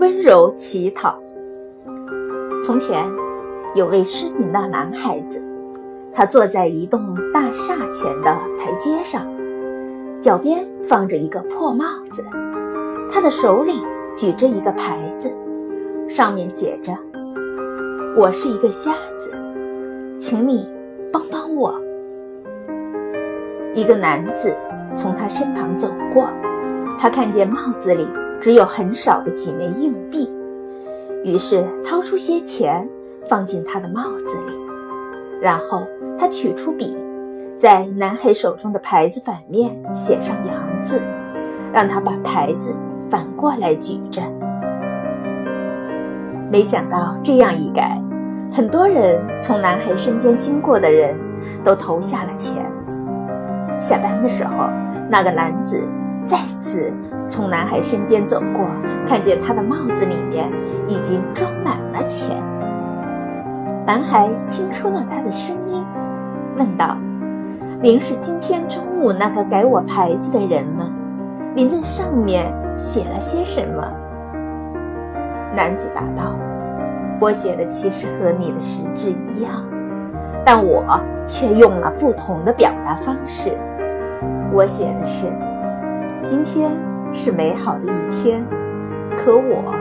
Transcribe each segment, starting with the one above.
温柔乞讨。从前，有位失明的男孩子，他坐在一栋大厦前的台阶上，脚边放着一个破帽子，他的手里举着一个牌子，上面写着：“我是一个瞎子，请你帮帮我。”一个男子从他身旁走过，他看见帽子里。只有很少的几枚硬币，于是掏出些钱放进他的帽子里，然后他取出笔，在男孩手中的牌子反面写上“洋”字，让他把牌子反过来举着。没想到这样一改，很多人从男孩身边经过的人都投下了钱。下班的时候，那个男子。再次从男孩身边走过，看见他的帽子里面已经装满了钱。男孩听出了他的声音，问道：“您是今天中午那个改我牌子的人吗？您在上面写了些什么？”男子答道：“我写的其实和你的实质一样，但我却用了不同的表达方式。我写的是。”今天是美好的一天，可我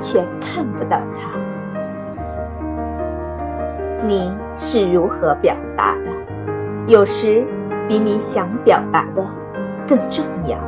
却看不到它。你是如何表达的？有时比你想表达的更重要。